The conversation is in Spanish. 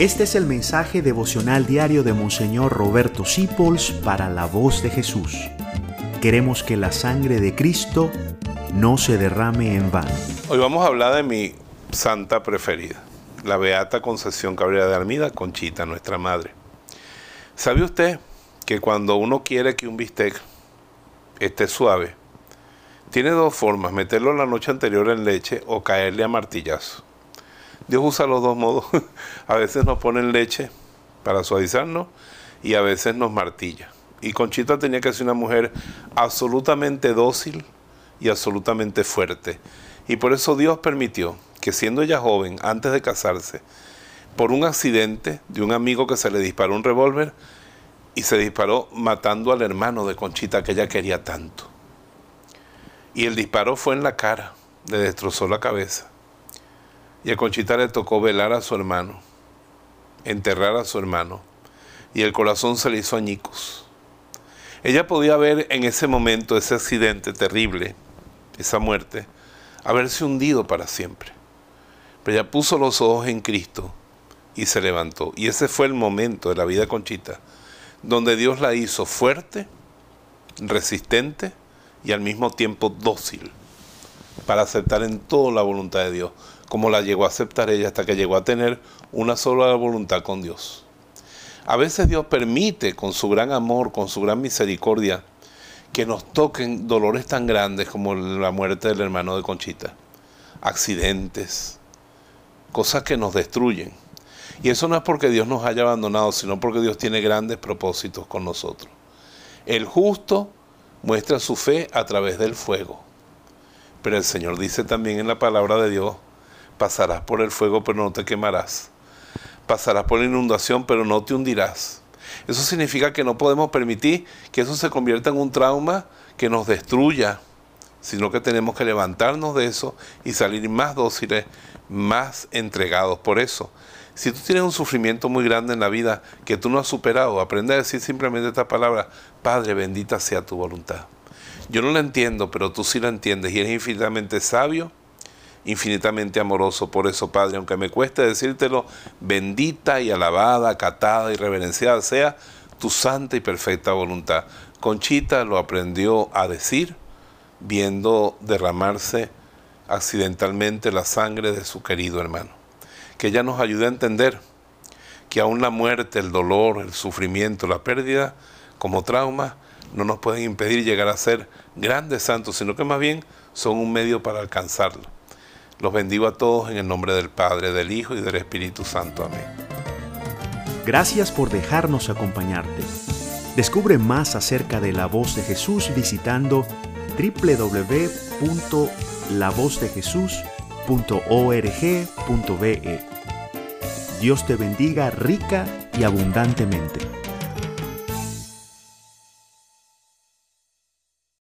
Este es el mensaje devocional diario de Monseñor Roberto Sipols para la voz de Jesús. Queremos que la sangre de Cristo no se derrame en vano. Hoy vamos a hablar de mi santa preferida, la Beata Concepción Cabrera de Armida, Conchita, nuestra madre. ¿Sabe usted que cuando uno quiere que un bistec esté suave, tiene dos formas, meterlo la noche anterior en leche o caerle a martillazo? Dios usa los dos modos. a veces nos pone en leche para suavizarnos y a veces nos martilla. Y Conchita tenía que ser una mujer absolutamente dócil y absolutamente fuerte. Y por eso Dios permitió que siendo ella joven, antes de casarse, por un accidente de un amigo que se le disparó un revólver y se disparó matando al hermano de Conchita que ella quería tanto. Y el disparo fue en la cara, le destrozó la cabeza. Y a Conchita le tocó velar a su hermano, enterrar a su hermano, y el corazón se le hizo añicos. Ella podía ver en ese momento ese accidente terrible, esa muerte, haberse hundido para siempre. Pero ella puso los ojos en Cristo y se levantó. Y ese fue el momento de la vida de Conchita, donde Dios la hizo fuerte, resistente y al mismo tiempo dócil para aceptar en todo la voluntad de Dios, como la llegó a aceptar ella hasta que llegó a tener una sola voluntad con Dios. A veces Dios permite con su gran amor, con su gran misericordia, que nos toquen dolores tan grandes como la muerte del hermano de Conchita, accidentes, cosas que nos destruyen. Y eso no es porque Dios nos haya abandonado, sino porque Dios tiene grandes propósitos con nosotros. El justo muestra su fe a través del fuego. Pero el Señor dice también en la palabra de Dios pasarás por el fuego, pero no te quemarás. Pasarás por la inundación, pero no te hundirás. Eso significa que no podemos permitir que eso se convierta en un trauma que nos destruya, sino que tenemos que levantarnos de eso y salir más dóciles, más entregados. Por eso, si tú tienes un sufrimiento muy grande en la vida que tú no has superado, aprende a decir simplemente esta palabra, Padre, bendita sea tu voluntad. Yo no la entiendo, pero tú sí la entiendes y eres infinitamente sabio infinitamente amoroso. Por eso, Padre, aunque me cueste decírtelo, bendita y alabada, acatada y reverenciada sea tu santa y perfecta voluntad. Conchita lo aprendió a decir viendo derramarse accidentalmente la sangre de su querido hermano. Que ella nos ayude a entender que aún la muerte, el dolor, el sufrimiento, la pérdida como trauma no nos pueden impedir llegar a ser grandes santos, sino que más bien son un medio para alcanzarlo. Los bendigo a todos en el nombre del Padre, del Hijo y del Espíritu Santo. Amén. Gracias por dejarnos acompañarte. Descubre más acerca de la voz de Jesús visitando www.lavozdejesús.org.be. Dios te bendiga rica y abundantemente.